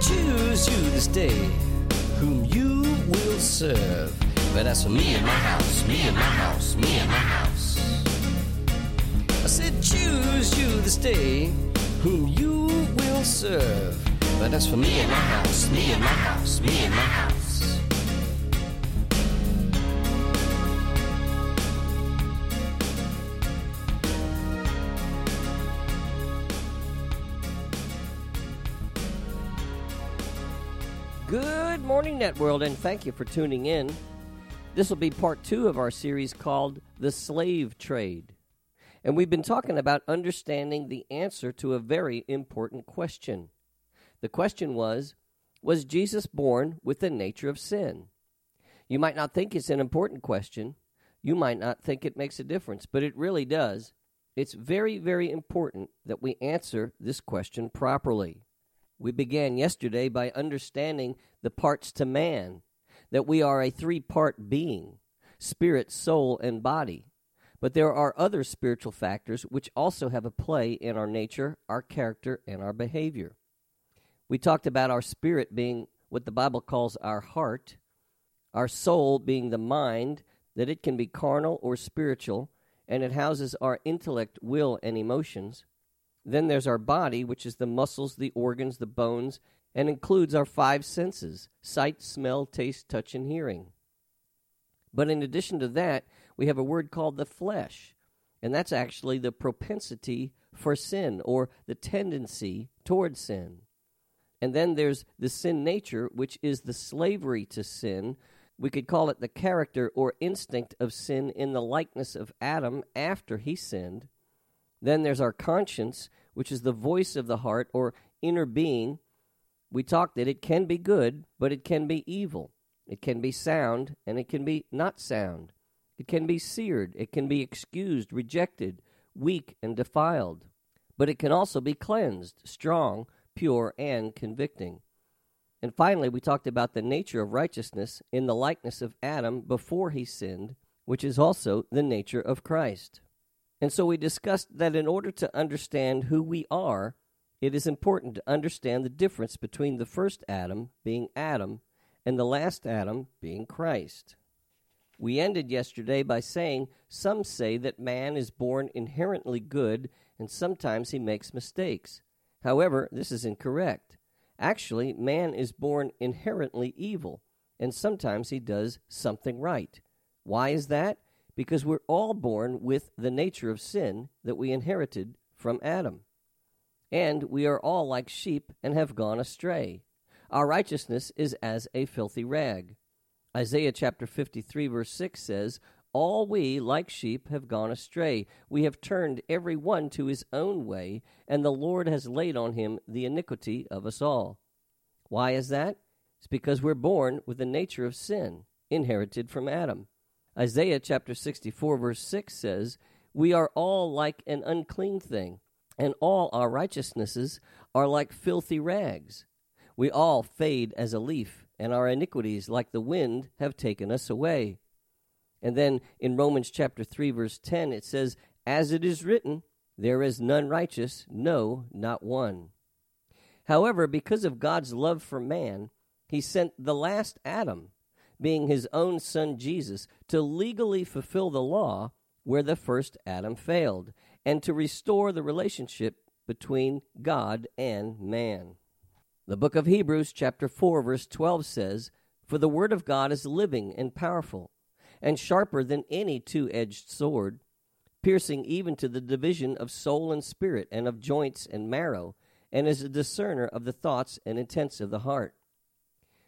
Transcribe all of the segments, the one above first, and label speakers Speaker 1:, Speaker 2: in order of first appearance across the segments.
Speaker 1: Choose you this day whom you will serve. But as for me and my house, me and my house, me and my house. I said, choose you this day whom you will serve. But as for me and my house, me and my house, me and my house.
Speaker 2: Morning, Networld, and thank you for tuning in. This will be part two of our series called The Slave Trade. And we've been talking about understanding the answer to a very important question. The question was Was Jesus born with the nature of sin? You might not think it's an important question. You might not think it makes a difference, but it really does. It's very, very important that we answer this question properly. We began yesterday by understanding the parts to man, that we are a three part being spirit, soul, and body. But there are other spiritual factors which also have a play in our nature, our character, and our behavior. We talked about our spirit being what the Bible calls our heart, our soul being the mind, that it can be carnal or spiritual, and it houses our intellect, will, and emotions. Then there's our body, which is the muscles, the organs, the bones, and includes our five senses sight, smell, taste, touch, and hearing. But in addition to that, we have a word called the flesh, and that's actually the propensity for sin or the tendency toward sin. And then there's the sin nature, which is the slavery to sin. We could call it the character or instinct of sin in the likeness of Adam after he sinned. Then there's our conscience, which is the voice of the heart or inner being. We talked that it can be good, but it can be evil. It can be sound, and it can be not sound. It can be seared. It can be excused, rejected, weak, and defiled. But it can also be cleansed, strong, pure, and convicting. And finally, we talked about the nature of righteousness in the likeness of Adam before he sinned, which is also the nature of Christ. And so we discussed that in order to understand who we are, it is important to understand the difference between the first Adam, being Adam, and the last Adam, being Christ. We ended yesterday by saying some say that man is born inherently good and sometimes he makes mistakes. However, this is incorrect. Actually, man is born inherently evil and sometimes he does something right. Why is that? Because we're all born with the nature of sin that we inherited from Adam. And we are all like sheep and have gone astray. Our righteousness is as a filthy rag. Isaiah chapter 53, verse 6 says, All we, like sheep, have gone astray. We have turned every one to his own way, and the Lord has laid on him the iniquity of us all. Why is that? It's because we're born with the nature of sin, inherited from Adam. Isaiah chapter 64, verse 6 says, We are all like an unclean thing, and all our righteousnesses are like filthy rags. We all fade as a leaf, and our iniquities, like the wind, have taken us away. And then in Romans chapter 3, verse 10, it says, As it is written, there is none righteous, no, not one. However, because of God's love for man, he sent the last Adam being his own son Jesus, to legally fulfill the law where the first Adam failed, and to restore the relationship between God and man. The book of Hebrews, chapter 4, verse 12 says, For the word of God is living and powerful, and sharper than any two edged sword, piercing even to the division of soul and spirit, and of joints and marrow, and is a discerner of the thoughts and intents of the heart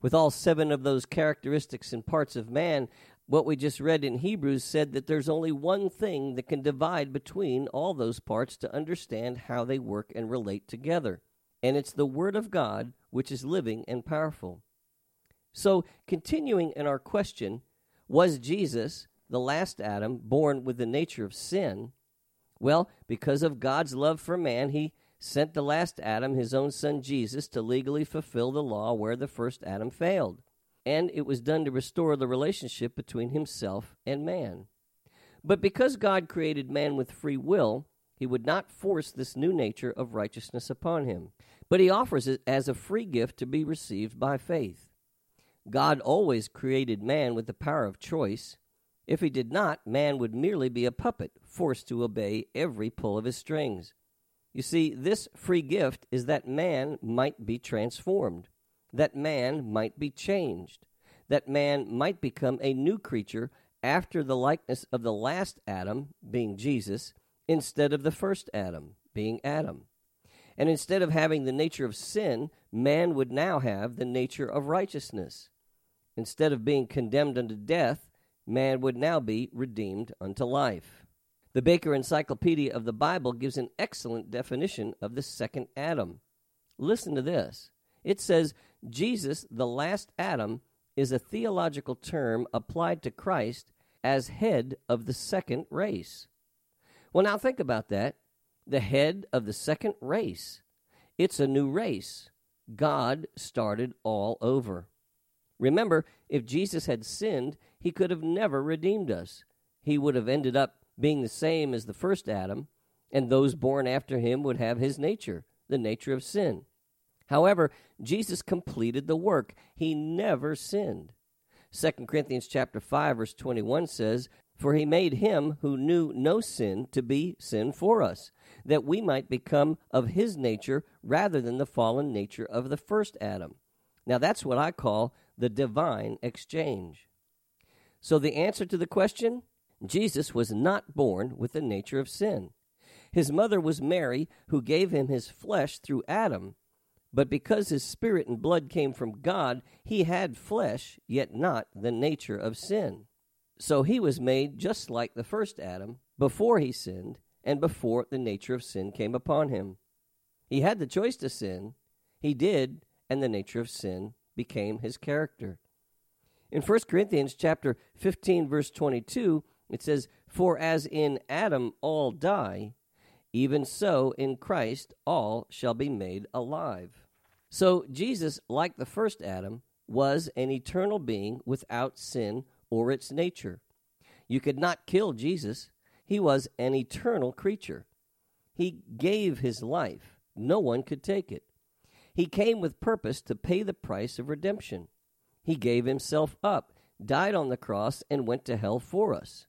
Speaker 2: with all seven of those characteristics and parts of man, what we just read in Hebrews said that there's only one thing that can divide between all those parts to understand how they work and relate together, and it's the Word of God which is living and powerful. So, continuing in our question, was Jesus, the last Adam, born with the nature of sin? Well, because of God's love for man, he sent the last Adam, his own son Jesus, to legally fulfill the law where the first Adam failed. And it was done to restore the relationship between himself and man. But because God created man with free will, he would not force this new nature of righteousness upon him, but he offers it as a free gift to be received by faith. God always created man with the power of choice. If he did not, man would merely be a puppet, forced to obey every pull of his strings. You see, this free gift is that man might be transformed, that man might be changed, that man might become a new creature after the likeness of the last Adam, being Jesus, instead of the first Adam, being Adam. And instead of having the nature of sin, man would now have the nature of righteousness. Instead of being condemned unto death, man would now be redeemed unto life. The Baker Encyclopedia of the Bible gives an excellent definition of the second Adam. Listen to this. It says, Jesus, the last Adam, is a theological term applied to Christ as head of the second race. Well, now think about that. The head of the second race. It's a new race. God started all over. Remember, if Jesus had sinned, he could have never redeemed us. He would have ended up being the same as the first Adam, and those born after him would have his nature, the nature of sin. However, Jesus completed the work. He never sinned. 2 Corinthians chapter 5 verse 21 says, "For he made him who knew no sin to be sin for us, that we might become of his nature rather than the fallen nature of the first Adam." Now that's what I call the divine exchange. So the answer to the question Jesus was not born with the nature of sin. His mother was Mary, who gave him his flesh through Adam. But because his spirit and blood came from God, he had flesh, yet not the nature of sin. So he was made just like the first Adam, before he sinned, and before the nature of sin came upon him. He had the choice to sin. He did, and the nature of sin became his character. In 1 Corinthians chapter 15 verse 22, it says, For as in Adam all die, even so in Christ all shall be made alive. So Jesus, like the first Adam, was an eternal being without sin or its nature. You could not kill Jesus. He was an eternal creature. He gave his life. No one could take it. He came with purpose to pay the price of redemption. He gave himself up, died on the cross, and went to hell for us.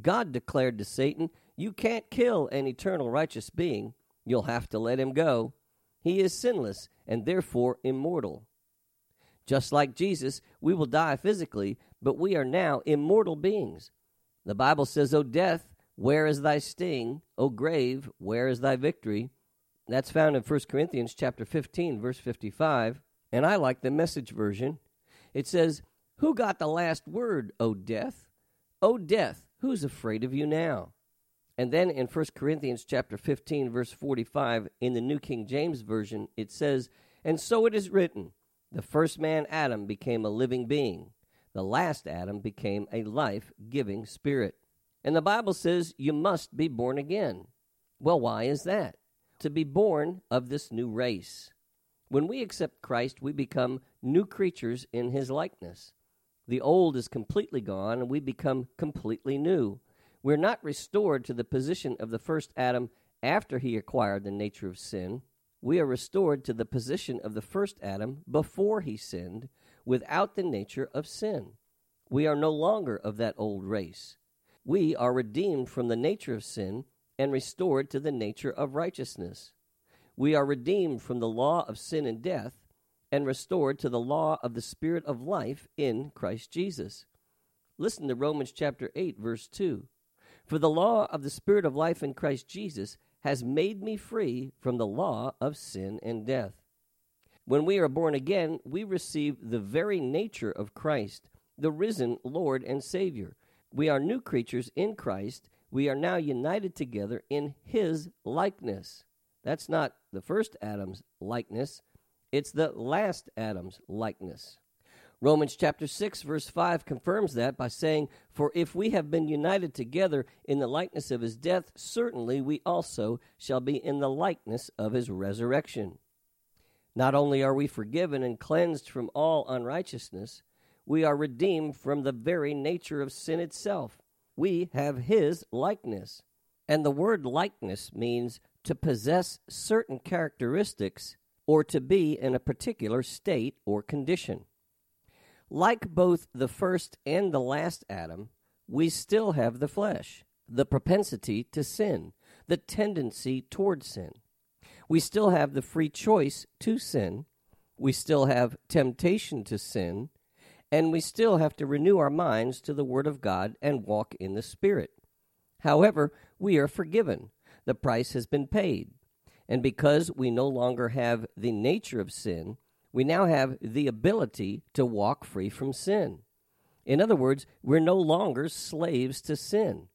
Speaker 2: God declared to Satan, You can't kill an eternal righteous being. You'll have to let him go. He is sinless and therefore immortal. Just like Jesus, we will die physically, but we are now immortal beings. The Bible says, O death, where is thy sting? O grave, where is thy victory? That's found in 1 Corinthians chapter 15, verse 55. And I like the message version. It says, Who got the last word, O death? O death, Who's afraid of you now? And then in 1 Corinthians chapter 15 verse 45 in the New King James version it says, "And so it is written, the first man Adam became a living being. The last Adam became a life-giving spirit." And the Bible says you must be born again. Well, why is that? To be born of this new race. When we accept Christ, we become new creatures in his likeness. The old is completely gone, and we become completely new. We're not restored to the position of the first Adam after he acquired the nature of sin. We are restored to the position of the first Adam before he sinned, without the nature of sin. We are no longer of that old race. We are redeemed from the nature of sin and restored to the nature of righteousness. We are redeemed from the law of sin and death and restored to the law of the Spirit of life in Christ Jesus. Listen to Romans chapter 8, verse 2. For the law of the Spirit of life in Christ Jesus has made me free from the law of sin and death. When we are born again, we receive the very nature of Christ, the risen Lord and Savior. We are new creatures in Christ. We are now united together in His likeness. That's not the first Adam's likeness, it's the last Adam's likeness. Romans chapter 6 verse 5 confirms that by saying, "For if we have been united together in the likeness of his death, certainly we also shall be in the likeness of his resurrection." Not only are we forgiven and cleansed from all unrighteousness, we are redeemed from the very nature of sin itself. We have his likeness. And the word likeness means to possess certain characteristics or to be in a particular state or condition. Like both the first and the last Adam, we still have the flesh, the propensity to sin, the tendency toward sin. We still have the free choice to sin. We still have temptation to sin. And we still have to renew our minds to the Word of God and walk in the Spirit. However, we are forgiven. The price has been paid. And because we no longer have the nature of sin, we now have the ability to walk free from sin. In other words, we're no longer slaves to sin.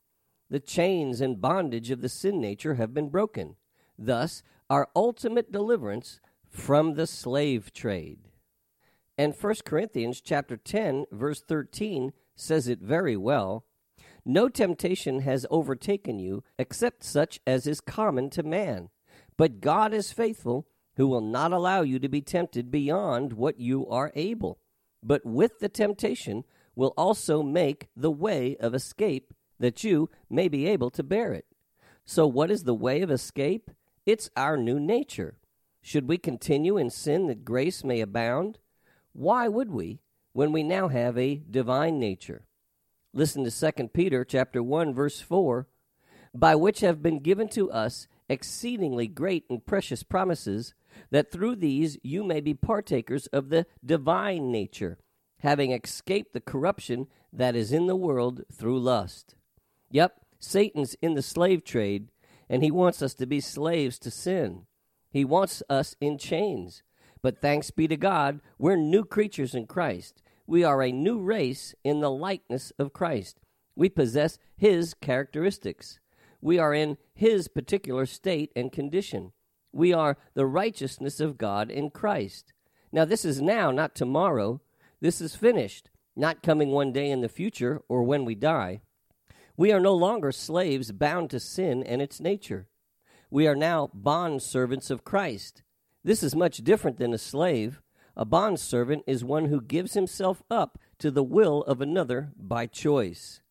Speaker 2: The chains and bondage of the sin nature have been broken. Thus, our ultimate deliverance from the slave trade. And 1 Corinthians chapter 10 verse 13 says it very well. No temptation has overtaken you except such as is common to man. But God is faithful, who will not allow you to be tempted beyond what you are able, but with the temptation will also make the way of escape that you may be able to bear it. So, what is the way of escape? It's our new nature. Should we continue in sin that grace may abound? Why would we when we now have a divine nature? Listen to 2 Peter chapter 1 verse 4, by which have been given to us exceedingly great and precious promises, that through these you may be partakers of the divine nature, having escaped the corruption that is in the world through lust. Yep, Satan's in the slave trade, and he wants us to be slaves to sin. He wants us in chains. But thanks be to God, we're new creatures in Christ. We are a new race in the likeness of Christ. We possess his characteristics. We are in his particular state and condition. We are the righteousness of God in Christ. Now, this is now, not tomorrow. This is finished, not coming one day in the future or when we die. We are no longer slaves bound to sin and its nature. We are now bond servants of Christ. This is much different than a slave. A bond servant is one who gives himself up to the will of another by choice.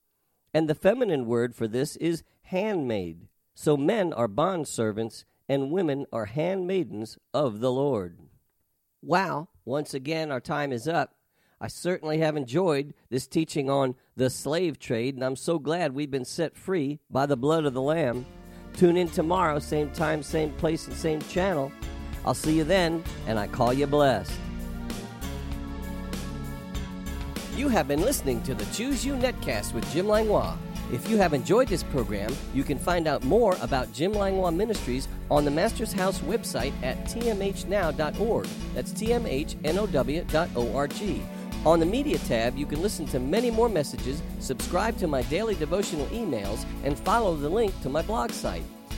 Speaker 2: And the feminine word for this is handmaid. So men are bond servants and women are handmaidens of the Lord. Wow, once again, our time is up. I certainly have enjoyed this teaching on the slave trade, and I'm so glad we've been set free by the blood of the Lamb. Tune in tomorrow, same time, same place, and same channel. I'll see you then, and I call you blessed. You have been listening to the Choose You Netcast with Jim Langlois. If you have enjoyed this program, you can find out more about Jim Langlois Ministries on the Master's House website at tmhnow.org. That's tmhnow.org. On the Media tab, you can listen to many more messages, subscribe to my daily devotional emails, and follow the link to my blog site.